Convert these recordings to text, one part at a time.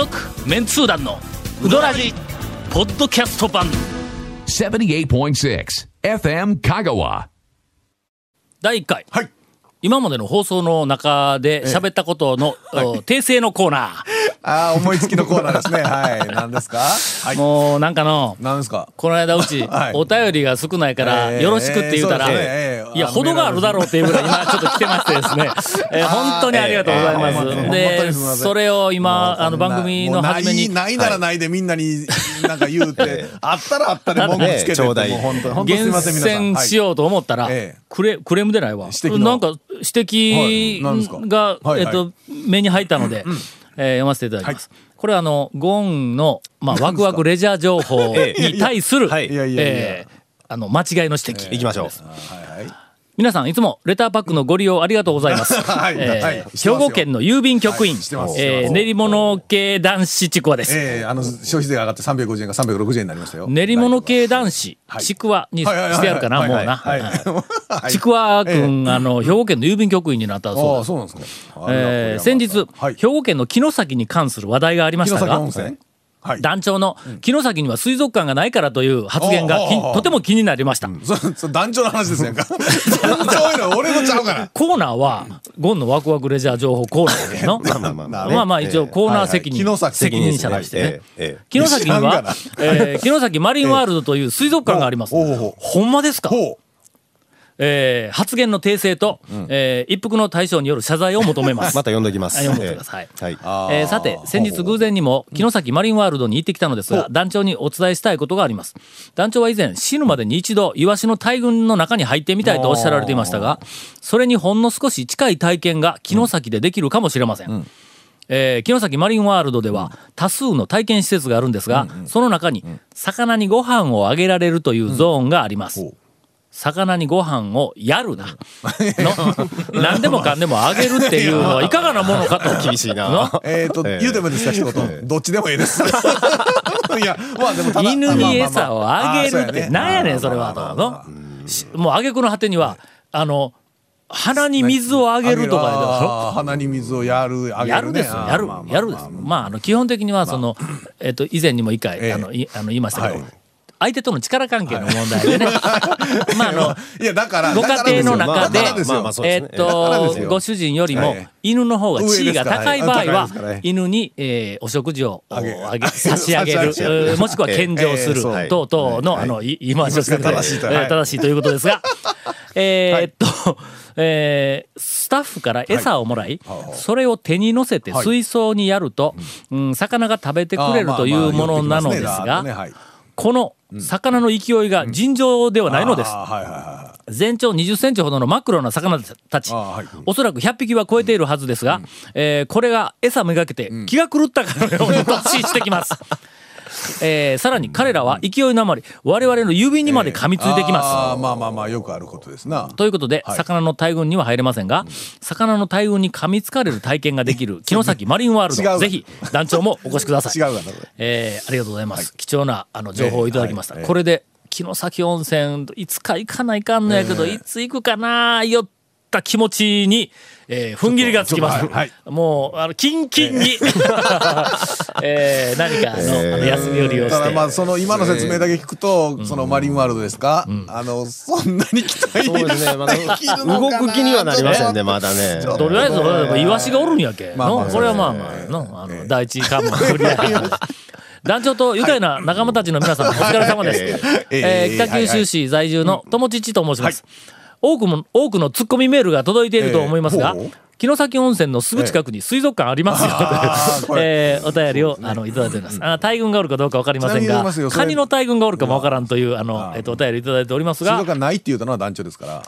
続メンツー団のウドラジポッドキャスト版。78.6 FM Kagawa. 第1回。はい。今までの放送の中で喋ったことの、お訂正のコーナああ、思いつきのコーナーですね。はい。何ですか？はー、い。もうなんかの何ですか？この間うち、はい。お便りが少ないから、えーよろしくって言うたら、えーいや、あの程があるだろうっていうぐらい 今ちょっと来てましてですね、えー本当にありがとうございます。えーで、それを今、あの番組の初めにないならないでみんなになんか言うて、あったらあったで文句つけて、もう本厳。選しようと思ったら、ええクレクレームでないわ。なんか指摘が、はい。えっと、目に入ったので、えー読ませていただきます。これはあの、ゴンの、まあ、ワクワクレジャー情報に対する、えーあの、間違いの指摘。行きましょう。はいはい。皆さんいつもレターパックのご利用ありがとうございます。はい。えーはい。兵庫県の郵便局。員、はえー練り物系男子ちくわです。ええあの、消費税が上がって350円が360円になりましたよ。練り物系男子、はい。ちくわにしてやるかな、はい。もうな。ちくわくん、あの、兵庫県の郵便局員になったああ、そうです。そうなんですか。えー先日、はい。兵庫県の城崎に関する話題がありまし城たが、はい。団長の城崎には水族館がないからという発言がとても気になりました。そ、そ団長の話ですやんか。俺のちゃうから。コーナーは、ゴンのワクワクレジャー情報コーナーですの。まあまあ一応コーナー責任、はいはい責任者としてね。えええ城崎にはえー城崎マリンワールドという水族館があります。ほんまですか？ほえー発言の訂正と、えー一服の大将による謝罪を求めます。また読んどきます。あ読んでください。ええはい。えーさて先日偶然にも城崎マリンワールドに行ってきたのですが団長にお伝えしたいことがあります。団長は以前死ぬまでに一度イワシの大群の中に入ってみたいとおっしゃられていましたがそれにほんの少し近い体験が城崎でできるかもしれません、えー城崎マリンワールドでは多数の体験施設があるんですが、その中に魚にご飯をあげられるというゾーンがあります、ほう魚にご飯をやるな。の何でもかんでもあげるっていうのはいかがなものかと。厳しいな。の。えっと、ええ言うてもいいですか、一言。どっちでもいいです。いや、まあでも犬に餌をあげるってまあまあまあなんやねんそれはと。のしもうあげくの果てにはあの鼻に水をあげるとかあー鼻に水をやる、あげる、ね。やるです。よやるあーまあまあやるです。まああの基本的にはそのえっと以前にも一回ええ。あのいあの言いましたけどはい相手との力関係の問題でね。まああのいや、だから、ご家庭の中でえっとご主人よりもええ犬の方が地位が高い場合は犬にえーお食事を差し上げる もしくは献上する等々のあのい言い回しをする 正しいと。はい。えー正しいということですが。えーっとえースタッフから餌をもらいそれを手に乗せてはい。水槽にやるとうん。魚が食べてくれるというものなのですがこの魚の勢いが尋常ではないのです。全長20センチほどの真っ黒な魚たち、あはい。おそらく100匹は超えているはずですが、えーこれが餌めがけて気が狂ったかのように突進してきます。えーさらに彼らは勢いのあまり我々の指にまで噛みついてきます。あーまあまあまあ、よくあることですな。ということで、はい魚の大群には入れませんが、魚の大群に噛みつかれる体験ができる 城崎マリンワールド、ぜひ団長もお越しください。違う。えーありがとうございます。貴重なあの情報をいただきました。ええはいこれで城崎温泉いつか行かないかんのやけど、いつ行くかなよった気持ちに、えー踏ん切りがつきます。はいもうあのキンキンに、えー 何かあの,、あの休み寄りをして。ただまあ、その今の説明だけ聞くと、そのマリンワールドですか？あの、そんなに期待そうですね。まだできるのかな動く気にはなりませんね、まだね。とりあえず、俺はイワシがおるんやけ。まあまあのこれはまあまあ、のあの第一関門クリア。団長と愉快な仲間たちの皆さん、お疲れ様です。えー北九州市在住の友父と申します。多くも、多くのツッコミメールが届いていると思いますが城崎温泉のすぐ近くに水族館ありますよ。あーこという、えーお便りをあのいただいております。あ大群がおるかどうかわかりませんがカニの大群がおるかもわからんという、あの、えっと、お便りいただいております水族が、館ないって言うたのは団長ですから、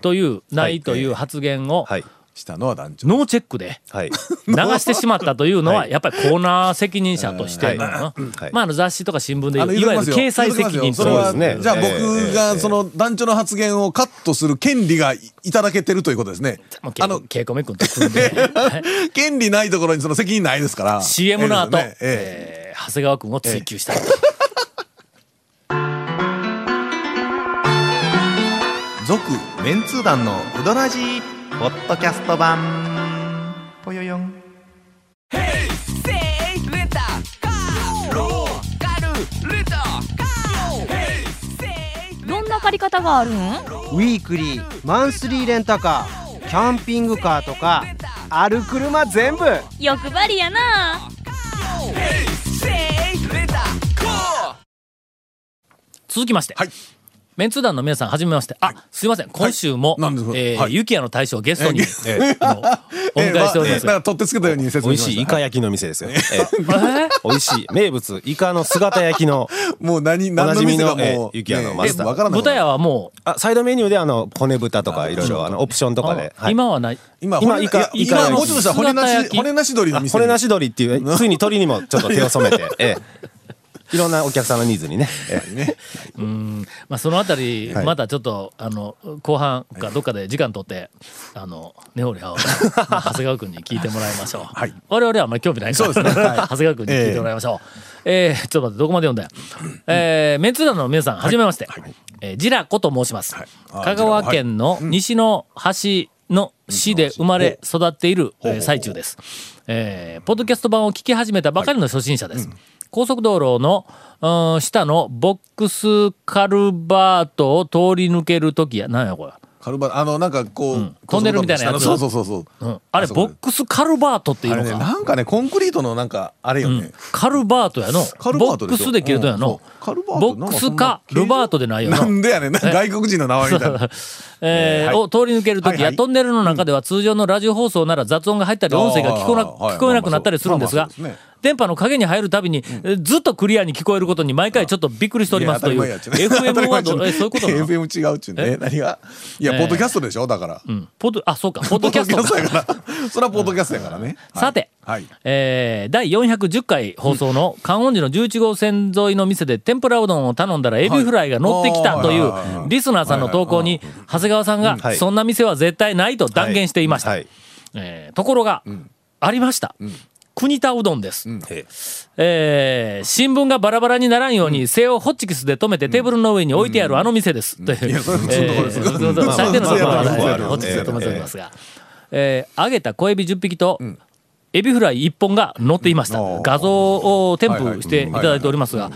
という、ないという発言を、はい。したのは団長。ノーチェックで、はい。流してしまったというのは、やっぱりコーナー責任者としてまあ、あの雑誌とか新聞でいわゆる掲載責任とそれは、そうですね。じゃあええ僕がその団長の発言をカットする権利がいいただけてるということですね。あの、ケイコメ君と組んで、は い権利ないところにその責任ないですから。CM の後、えええー長谷川君を追求した。い。続メンツー団のウドラジーポッドキャスト版。ぽよよん。どんな借り方があるん？ウィークリーマンスリーレンタカーキャンピングカーとかある車全部。欲張りやな。続きまして、はい。メンツー団の皆さん、はじめまして。あ、すいません。今週も、なんですか？えーはい。ゆきやの大将をゲストに、え あのお迎えしております。えーまあなんか取ってつけたように説美味しいイカ焼きの店ですよ。えええー。美味しい。名物イカの姿焼きのもう何、何のおなじみ店かもう、のえー雪屋のマスター。わからない。豚屋はもあサイドメニューであの骨豚とかいろいろあのオプションとう、かで、あはい。今はない。今、骨今イカイカ今焼き。もうちょっとしたら骨なし、骨なし鳥の店。あ骨なし鳥っていうついに鳥にもちょっと手を染めて、ええいろんなお客さんのニーズにね、ええね。うん。まあ、そのあたり、はいまたちょっと、あの、後半かどっかで時間取って、あの、根掘り葉を、まあ長谷川君に聞いてもらいましょう。はい我々はあんまり興味ないそうですねはい長谷川君に聞いてもらいましょう。えーちょっと待って、どこまで読んだよ。えーメンツー団の皆さん、はじめまして。えージラコと申します。あ香川県の西の端の市で生まれ育っているえー最中です。えーポッドキャスト版を聞き始めたばかりの初心者です。高速道路のうん下のボックスカルバートを通り抜けるときや、なんやこれ。カルバ、あの、なんかこう、トンネルみたいなやつ？そうそうそう。そう。うん、あれ、ボックスカルバートっていうあれね、のか。なんかね、コンクリートのなんか、あれよね。カルバートやの。カルバートボックスで切るとやの？うん。そう。カルバートボックスかルバートでないよな。な。んでやねん、外国人の名前みたいな。はいえーを通り抜けるときや、はいはい。トンネルの中では通常のラジオ放送なら雑音が入ったり音声が聞こえなはい聞こえなくなったりするんですがまあまあそうですね、電波の影に入るたびに、えーずっとクリアに聞こえることに毎回ちょっとびっくりしておりますという、FM はど、え、そういうことなの FM 違うっちゅうね。何が？いや、えー。ポッドキャストでしょ？だから。うんポッドあ、そうか、ポッドキャストか。ら。それはポッドキャストやからね。は いさて、はい。えー第410回放送の観音寺の11号線沿いの店で天ぷらうどんを頼んだらエビフライが乗ってきたというはいはいはいはいリスナーさんの投稿に長谷川さんがはいそんな店は絶対ないと断言していました。はいえーところが、ありました。国田うどんです。え。えー新聞がバラバラにならんように、背をホッチキスで留めてテーブルの上に置いてあるあの店です。という。いやそれ普通のとこですえーのところはホッチキスで留めておりますが。えー揚げた小エビ10匹と、エビフライ1本が乗っていました。うん。画像を添付していただいておりますが、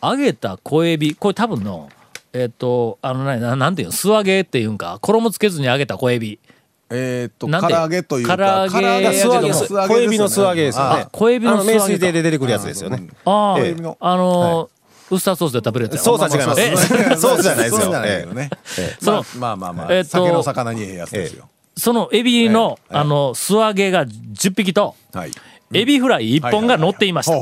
揚げた小エビ、これ多分の、えっ、と、あのね、ななんていうの、素揚げっていうんか、衣つけずに揚げた小エビ。えーっと、唐揚げというか、唐揚げ素揚げ素揚げ小エビの素揚げですよねあ小エビの名水亭で出てくるやつですよねああ、ええあのーウスターソースで食べるやつやソースは違いますえソースじゃないですよそうじゃないけどね。そのまあまあまあ酒の魚にええやつですよ。そのエビの、ええあの、素揚げが10匹と、はい。エビフライ1本が乗っていました。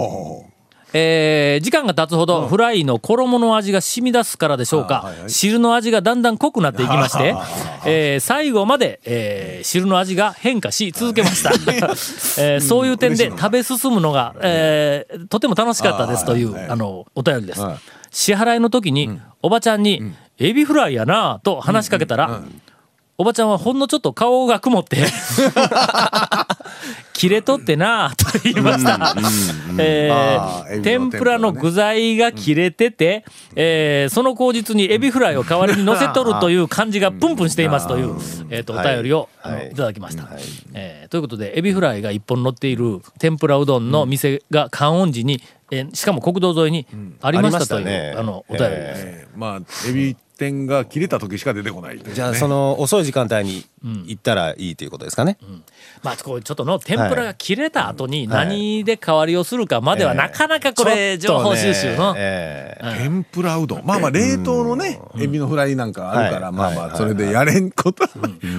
えー時間が経つほどフライの衣の味が染み出すからでしょうか、汁の味がだんだん濃くなっていきまして、えー最後まで、えー汁の味が変化し続けました、えーそういう点で食べ進むのが、えーとても楽しかったですというあのお便りです、はい。支払いの時に、おばちゃんに、エビフライやなと話しかけたら、おばちゃんはほんのちょっと顔が曇って、切れとってなあと言いました。えあー天ぷらの具材が切れてて、えーその口実にエビフライを代わりに乗せとるという感じがプンプンしていますという、えーとお便りを、あのはい。いただきました。えーということで、エビフライが一本乗っている天ぷらうどんの店が観音寺に、えーしかも国道沿いにありましたという、あのお便りです。えーまあ、エビ天が切れた時しか出てこないね。じゃあその遅い時間帯に行ったらいいということですかね、まあ、こうちょっとの天ぷらが切れた後に何で代わりをするかまではなかなかこれ情報収集の、ええ。天ぷらうどん。まあまあ、冷凍のね、エビのフライなんかあるから、はい。まあまあ、はい。それでやれんこと、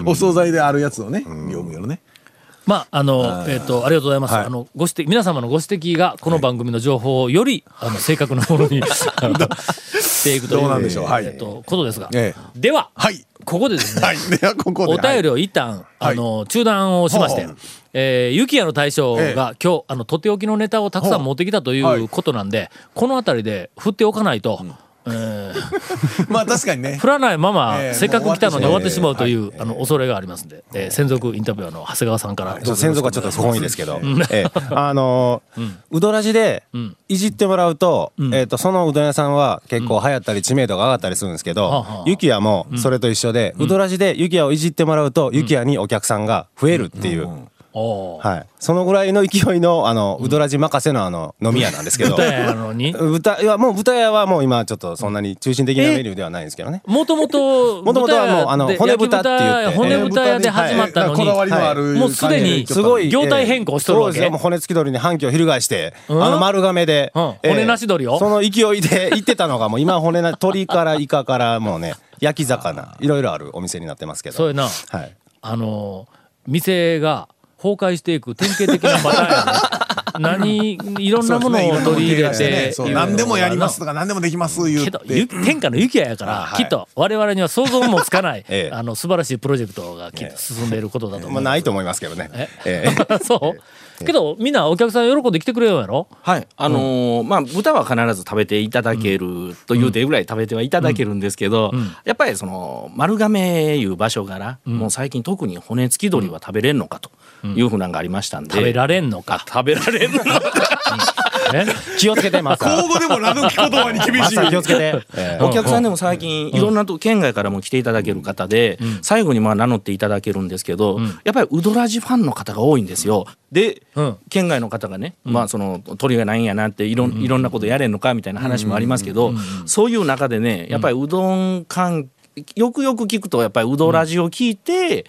お惣菜であるやつをね、業務用のね。まああのえっ、とありがとうございます、はい。あのご指摘皆様のご指摘がこの番組の情報をよりあの正確なものに していくというどうなんでしょう。はい。えっとことですが、えでは、はい。ここでですね、はい。ここで。お便りを一旦、あの中断をしまして、えー、雪屋の大将が、ええ。今日あのとっておきのネタをたくさん持ってきたといほう。ことなんで、この辺りで振っておかないと、えーまあ確かにね。振。らないまま、ええせっかく来たのに終わってしまうという、はい。あの恐れがありますんで、えー専属インタビュアーの長谷川さんから、専属はちょっと不本意ですけど、ええ。あのーうどらじでん。いじってもらうと、ん。えっ、とそのうどん屋さんは結構流行ったり知名度が上がったりするんですけど、はあはあ。ゆきやもそれと一緒で、うどらじでゆきやをいじってもらうと、ゆきやにお客さんが増えるっていう、はい。そのぐらいの勢いの、あの、うどらじ任せのあの、飲み屋なんですけど。豚屋やのに？豚、いや、もう豚屋はもう今ちょっとそんなに中心的なメニューではないんですけどね。もともともともとはもうあの骨豚って言って骨豚屋で始まったのに、こだわりのあるもうすでにすごい。業態変更しとるわけ？そうですよもう骨付き鳥に反響を翻して、うん？あの丸亀で、うん骨なし鳥を？その勢いで行ってたのがもう今骨な、鶏からイカからもうね、焼き魚、いろいろあるお店になってますけど。そうやなはい。あの店が崩壊していく典型的なパターンやね。何いろんなものを取り入れてそう何でもやりますとか何でもできます言けどゆって天下の雪屋やから、はい。きっと我々には想像もつかない、ええ。あの素晴らしいプロジェクトがきっと進んでいることだと思まあう、ないと思いますけどね。え。ええ。そう？けどみんなお客さん喜んで来てくれようやろ？はい。あのーまあ、豚は必ず食べていただけるというてぐらい食べてはいただけるんですけど、やっぱりその、丸亀いう場所から、もう最近特に骨付き鳥は食べれんのかというふうなんがありましたんで。食べられんのか、食べられんのか。ね。気をつけてます。交互でもラ抜き言葉に厳しい。気をつけて。ええ。お客さんでも最近いろんなと県外からも来ていただける方で、最後にまあ名乗っていただけるんですけど、やっぱりウドラジファンの方が多いんですよ。で、うん。県外の方がね、まあその鳥がないんやなっていろんいろんなことやれんのかみたいな話もありますけど、そういう中でねやっぱりうどん関よくよく聞くとやっぱりうどラジを聞いて、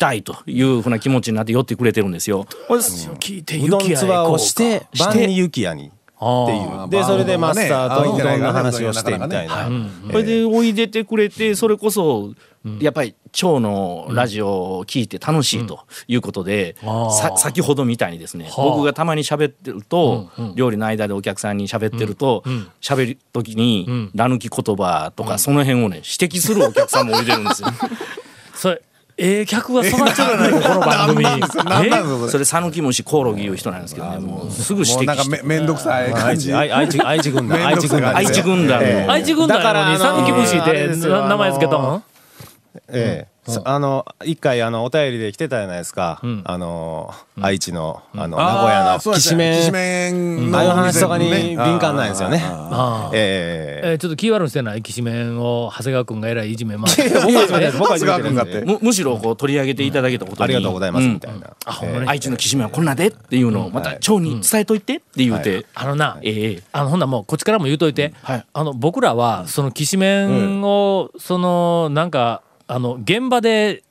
来たいというふうな気持ちになって寄ってくれてるんですよ。これ聞いてうどんツアーをして、晩に雪屋に。っていう。で、それでマスターとうどんの話をしてみたいな。それでおいでてくれてそれこそやっぱり腸のラジオを聞いて楽しいということで、さ先ほどみたいにですね、はあ。僕がたまに喋ってると、料理の間でお客さんに喋ってると喋、る時に「ら抜き言葉」とか、その辺をね指摘するお客さんもおいでるんですよ。それええ客が育ないかこの番組。それ讃岐虫コオロギいう人なんですけどねもうすぐ指もうなんか摘してめめんどくさい。感愛じ知愛愛知愛知軍団。愛知軍団。愛知軍団。の、愛知軍団って名前つけたあんええ。そあの一回あのお便りで来てたじゃないですか。あの愛知のあの名古屋のきしめん。ああいう話とかに敏感なんですよね。ああええ。ーちょっと気悪にしてな。いきしめんを長谷川君がえらいいじめまえ僕は長谷川君。がむむしろこう取り上げていただけたことに、ありがとうございますんみたいな。あほんまに愛知のきしめんはこんなでっていうのをまた町に伝えといてって言うて、あのな、ええ。あのほんならもうこっちからも言うといて、はい。あの僕らはそのきしめんを、そのなんかあの現場で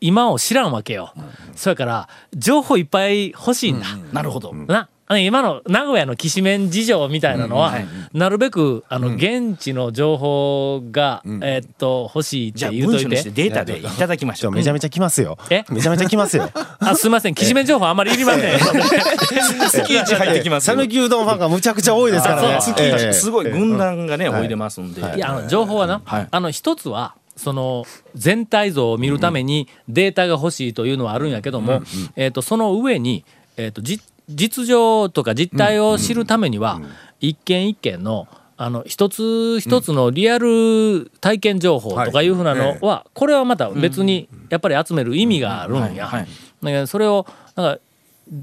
今を知らんわけよ、そやから情報いっぱい欲しいんだ、なるほど、な。あの今の名古屋のきしめん事情みたいなのは、なるべくあの現地の情報が、えーっと欲しいっじゃあて言うとい文書にしててデータでいただきましょう。めちゃめちゃ来ますよ。え？めちゃめちゃ来ますよ。あすいません。きしめん情報あんまりいりません。月一入ってきます。よ讃岐うどんファンがむちゃくちゃ多いですから。ね月一え。えすごい軍団がね、おいでますんで、いやあの情報はな、はい。あの一つはその全体像を見るためにデータが欲しいというのはあるんやけども、えー、とその上に、えー、とじ実情とか実態を知るためには、一件一件のあの一つ一つのリアル体験情報とかいうふうなのは、これはまた別にやっぱり集める意味があるんや。それをなんか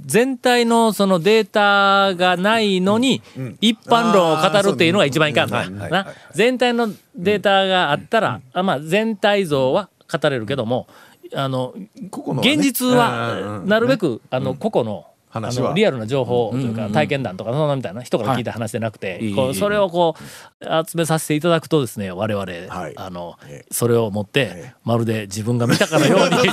全体のそのデータがないのに一般論を語るっていうのが一番いかんのよな。全体のデータがあったらあまあ全体像は語れるけどもあの現実はうんなるべくあの個々のあ話は。のリアルな情報というか体験談とかそんなみたいな人から聞いた話でなくていこうそれをこう集めさせていただくとですね我々はい。あのええ。それを持ってまるで自分が見たかのように。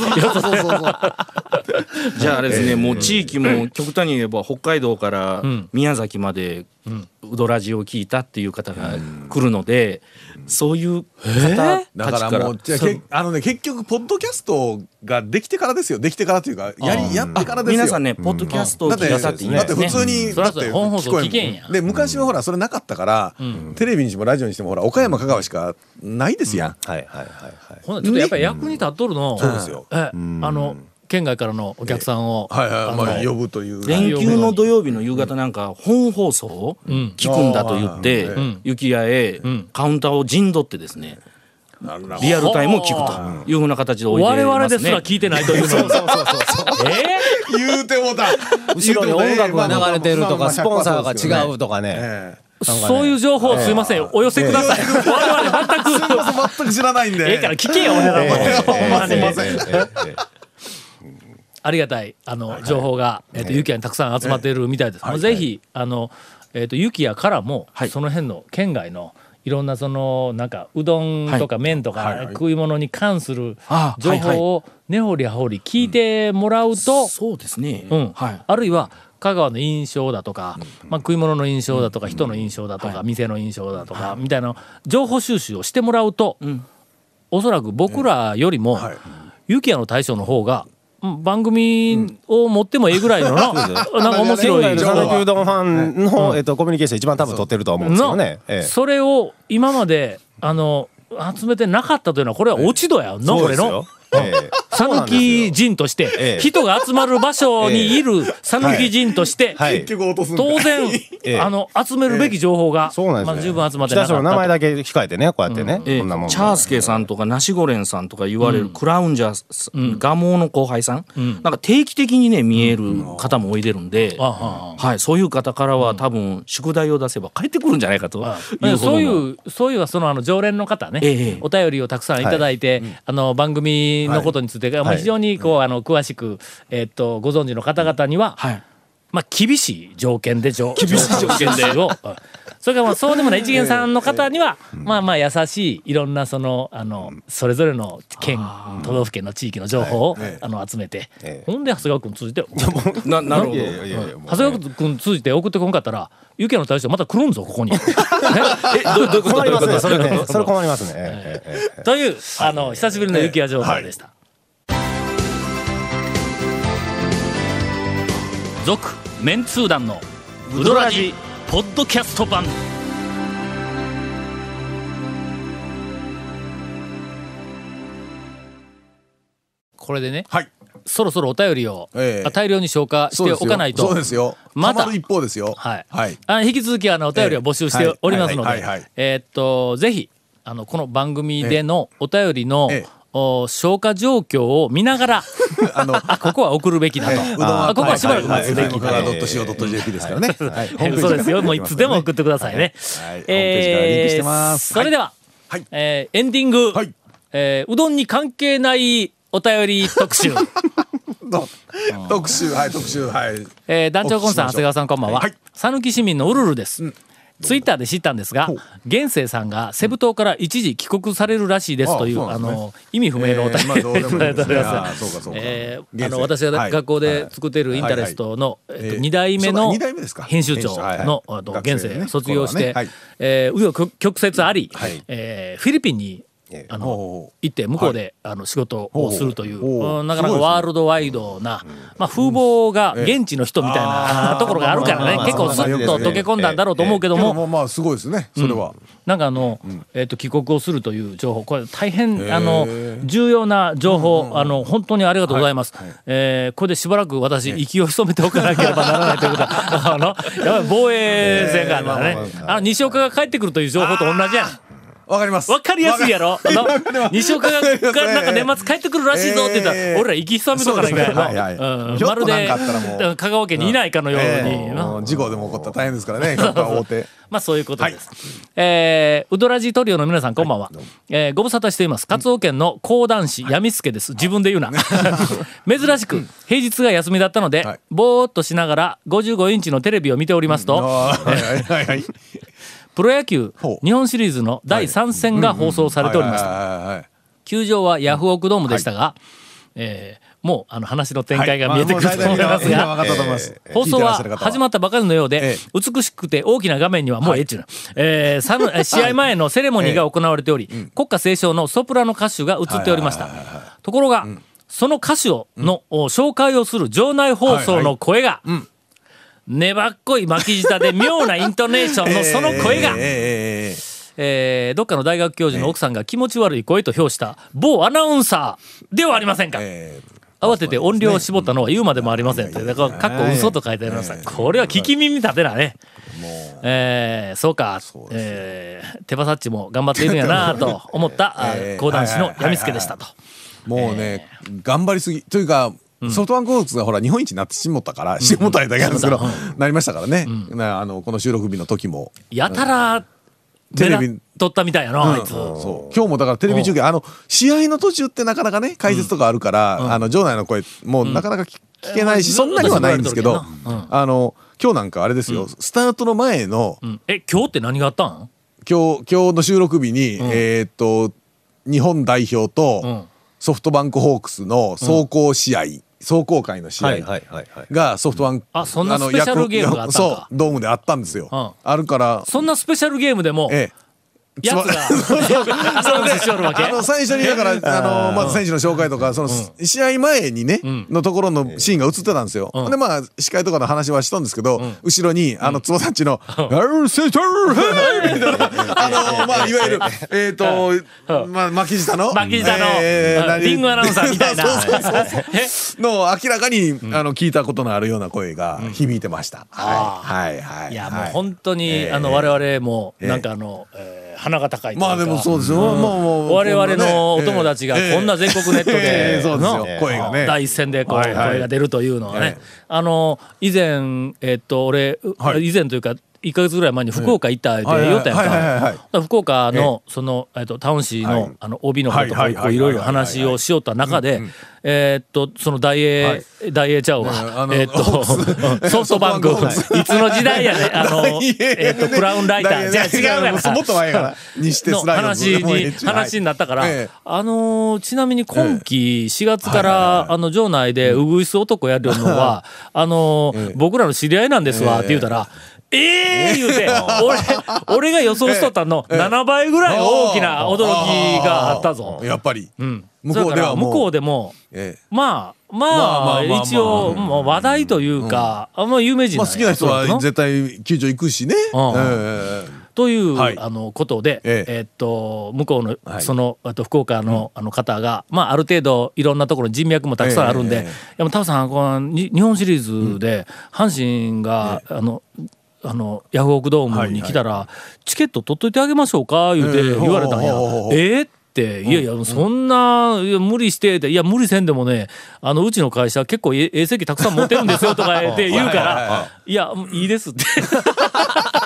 じゃああれですね、もう地域も極端に言えば北海道から宮崎までうどラジを聞いたっていう方が来るので、そういう方だからもう、じゃあけあのね、結局、ポッドキャストができてからですよ。できてからというか、やり、やってからですよ。皆さんね、ポッドキャストをだって、聞いたってだって。普通に、だって本放送聞こえ聞けんやで、昔はほら、それなかったから、テレビにしてもラジオにしても、ほら、岡山、香川しかないですやん。はいはいはいはい。ほんちょっとやっぱり役に立っとるの。そうですよ。え、あの県外からのお客さんを。はいはい、まあ、呼ぶという。連休の土曜日の夕方なんか本放送を聞くんだと言って、うん雪屋へカウンターを陣取ってですね、リアルタイムを聞くというふうな形でおいでますね。我々ですら聞いてないというの。そうそうそうそう。え言うてもうた。後ろに音楽が流れてるとかスポンサーが違うと。とかねええーそういう情報すいませんお寄せください。我々全く。全く知らないんで。ええから聞けよ俺らも。すいません。ありがたいあの情報が、えっと雪屋にたくさん集まっているみたいです。もうぜひあのえっと雪屋からも、はい。その辺の県外のいろんなそのなんかうどんとか麺とか食い物に関するあ情報を根掘り葉掘り聞いてもらうと、そうですね。うん。はい。あるいは香川の印象だとか、まあ、食い物の印象だとか、人の印象だとか、店の印象だとか、みたいな情報収集をしてもらうと、おそらく僕らよりも、雪屋の大将の方がうん番組を持ってもええぐらいのな、なんか面白い讃岐うどんファンの、えっと、コミュニケーション一番多分取ってると思うんですよね。ええそれを今まであの集めてなかったというのはこれは落ち度やんの、これのそうですよ。。ええ讃岐人として、ええ。人が集まる場所にいる讃岐人として、当然、ええ。あの集めるべき情報が、そうなんですよ、まあ、十分集まってなかっ名前だけ控えてね、こうやってね。ええこんなもん。チャースケさんとかナシゴレンさんとか言われるクラウンジャース、ガモの後輩さん、なんか定期的にね見える方もおいでるんで、あははい、そういう方からは多分宿題を出せば帰ってくるんじゃないかと。そういうそういうそのあの常連の方ね、ええ。お便りをたくさんいただいて、あの番組のことについて、まあ、はい。非常にこうあの詳しく、えっとご存知の方々には、はいまあ、厳しい条件で条厳しい。条件でを、うん。それからまあそうでもない一元さんの方には、まあまあ優しいいろんなそのあのそれぞれの県都道府県の地域の情報を、あの集めて、えほんで長谷川君通じて長谷川君通じて送ってこんかったら湯家の大将また来るんぞここに。えどうどういうこと？困りますね。それね。と？それ困りますね。というあの久しぶりの雪屋情報でした。続、メンツー団のウドラジポッドキャスト版。これでね、はい。そろそろお便りを、ええあ大量に消化しておかないと。そうですよ。またですよ。はい。はい。あ引き続きあのお便りを募集しておりますのでえーっとぜひあのこの番組でのお便りの、ええお消化状況を見ながら、あの、あここは送るべきだと。ここはしばらく待つべき僕ら .co.jp ですからね。はい。そうですよ。もういつでも送ってくださいね。はい。ホー。それでは、はいえーエンディング、はいえーうどんに関係ないお便り特集。ど特集、はい、特集、はい。えー団長コンさん、長谷川さんこんばんははい。讃岐市民のウルルです。ツイッターで知ったんですがほう、源生さんがセブ島から一時帰国されるらしいですという、あの、意味不明のお便りえーまあどうでもいただいて私がはい学校で作っているインタレストの、えっと、はいはい。2代目の編集長の、はいあと学生でね源生卒業して紆余曲折ありフィリピンにええあの行って向こうで、あの仕事をするという、なかなかワールドワイドな、まあ、風貌が現地の人みたいなところがあるからね、結構スッと溶け込んだんだろうと思うけども、まあまあすごいですね、それは。なんかあの、えっと帰国をするという情報。これ大変ーあの重要な情報、あの本当にありがとうございます、えーこれでしばらく私息を潜めておかなければならないということ。は あのやっぱり防衛戦があるからね、あの西岡が帰ってくるという情報と同じやんわかります。わかりやすいやろ。西岡がなんか年末帰ってくるらしいぞって言ったら、ええ俺ら息潜めとかないからそうですね。はいはい。うん。ひょっまるで香川県にいないかのように、事故でも起こったら大変ですからね、各大手。まあそういうことです。えーウドラジトリオの皆さんこんばんは。えーご無沙汰しています。カツオ県の講談師闇助です。自分で言うな。珍しく平日が休みだったので、はい。ぼーっとしながら55インチのテレビを見ておりますと、プロ野球日本シリーズの第3戦が放送されておりました。はいはいはいはい。球場はヤフオクドームでしたが、えーもうあの話の展開が見えてくると思いますが。放送は始まっったばかりのようで、え美しくて大きな画面にはもうええっちゅうの、えー 試合前のセレモニーが行われており、国歌斉唱のソプラノ歌手が映っておりました。ところが、その歌手をの、お紹介をする場内放送の声が、粘っこい巻き舌で妙なイントネーションの その声が、えええええええーどっかの大学教授の奥さんが気持ち悪い声と評した某アナウンサーではありませんか。ええ慌てて音量を絞ったのは言うまでもありませんと。だから、かっこ嘘と書いてありました。これは聞き耳立てなね。えーそうか、えー手羽サッチも頑張っているんやなと思った、講談師の闇助でしたと。もうね、頑張りすぎ。というか、ソフトバンクホークスがほら日本一になってしもったから、しもったりだけなん。ですけど、なりましたからね。なあのこの収録日の時も。やたらテレビ。目立ったみたいやな、あいつ。そう。今日もだからテレビ中継あの試合の途中ってなかなかね解説とかあるから、あの場内の声もうなかなか聞聞けないし、うん。そんなにはないんですけど、あの今日なんかあれですよ、スタートの前のうん。え、今日って何があったん？今日今日の収録日に、えーっと日本代表とん。ソフトバンクホークスの壮行試合、壮行会の試合、がソフトバンクあそんなのスペシャルゲームがあったんか。そうドームであったんですよ、うん。あるから。そんなスペシャルゲームでも、ええやつが、あの最初にだからあのまず選手の紹介とかその試合前にねのところのシーンが映ってたんですよ。でまあ司会とかの話はしたんですけど後ろにあの坪たちの「ある選手はい!」みたいな。あの まあいわゆるえっとまあ巻き舌の？巻き舌のリングアナウンサーみたいな。の明らかにあの聞いたことのあるような声が響いてました。はい。はいはい。い。や、もうはい本当に、ええあの、我々も、ええなんかあの、えー鼻が高いというか。まあでもそうですよ。もうもう我々のお友達がこんな全国ネットえで声がね。第一線でこう声が出るというのはね。ええ。あの以前えっと俺はい。以前というか1か月ぐらい前に福岡行ったって言おったやんか。福岡のそのえっとタウン市はい。のあの OB の方とかはいろいろ話をしよった中でえっとその大英大英ちゃうわ。えっと ソフトバンク。いつの時代やねあの えっとクラウンライター。じゃあ違うやん。もっと前からにしての。話に話になったから、ええ。あのーちなみに今期4月から、あの場内でうぐいす男やるのは、あのー僕らの知り合いなんですわって言うたら。ええ言うて、俺、俺が予想しとったの7倍ぐらい大きな驚きがあったぞ。やっぱり。うん。向こうではもう。こうでも、ええ。まあ、ままあ一応、まあ話題というか、あんま有名人まあ好きな人は絶対球場行くしね。うん。ええ。という、はい。あのことで、えっと向こうの、はい。そのあと福岡の,、あの方が、まあ、ある程度いろんなところに人脈もたくさんあるんで、ええ。いやもうタオさんこのに日本シリーズで阪神が、あのあのヤフオクドームに来たら、チケット取っといてあげましょうか言うてええ言われたんや。えーっていやいやそんないや無理してっていや無理せんでもねあのうちの会社結構えええ席たくさん持ってるんですよとか 言って言うからいやいいですって。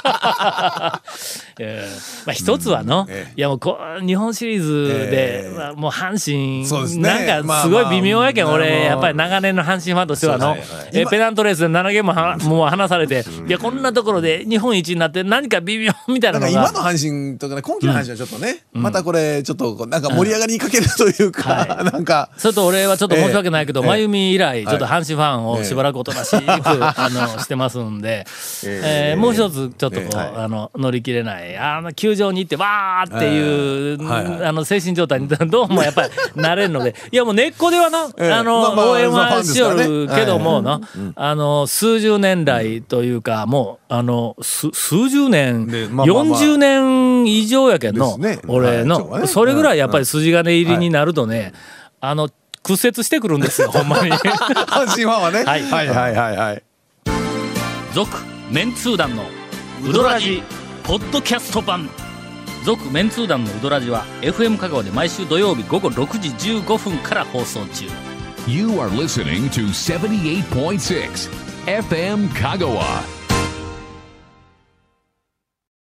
えーまあ一つはの、ええ。いやもうこう日本シリーズで、ええ。まあもう阪神、そうね。なんかすごい微妙やけん、まあまあ俺やっぱり長年の阪神ファンとしてはの、えペナントレースで7ゲームはもう離されて、いやこんなところで日本一になって何か微妙みたいなのが。か今の阪神とかね今季の阪神はちょっとねまたこれちょっとこうなんか盛り上がりにかけるというかはなんか。それと俺はちょっと申し訳ないけど、ええ。真由美以来、ちょっとはい。阪神ファンをしばらくおとなしく、あの、してますんで、えーもう一つ、ちょっとこう、あの、乗り切れない、あの、球場に行って、わーっていう、ええ。はい。はい。あの、精神状態に どうもやっぱりなれんので、いやもう根っこではな、ええ。あの、まあまあ応援はしよるけどもな、あの、数十年来というか、もう、あの、す数十年、でまあまあまあ。40年以上やけんの、ね俺はいそうはの、ねそれぐらいやっぱり筋金入りになるとね、あの、屈折してくるんですよ、ほんまに。阪神ファンはねはいはいはいはいはい続、メンツー団のウドラジ、ポッドキャスト版。続、メンツー団のウドラジは、FM 香川で毎週土曜日午後6時15分から放送中。You are listening to 78.6 FM Kagawa.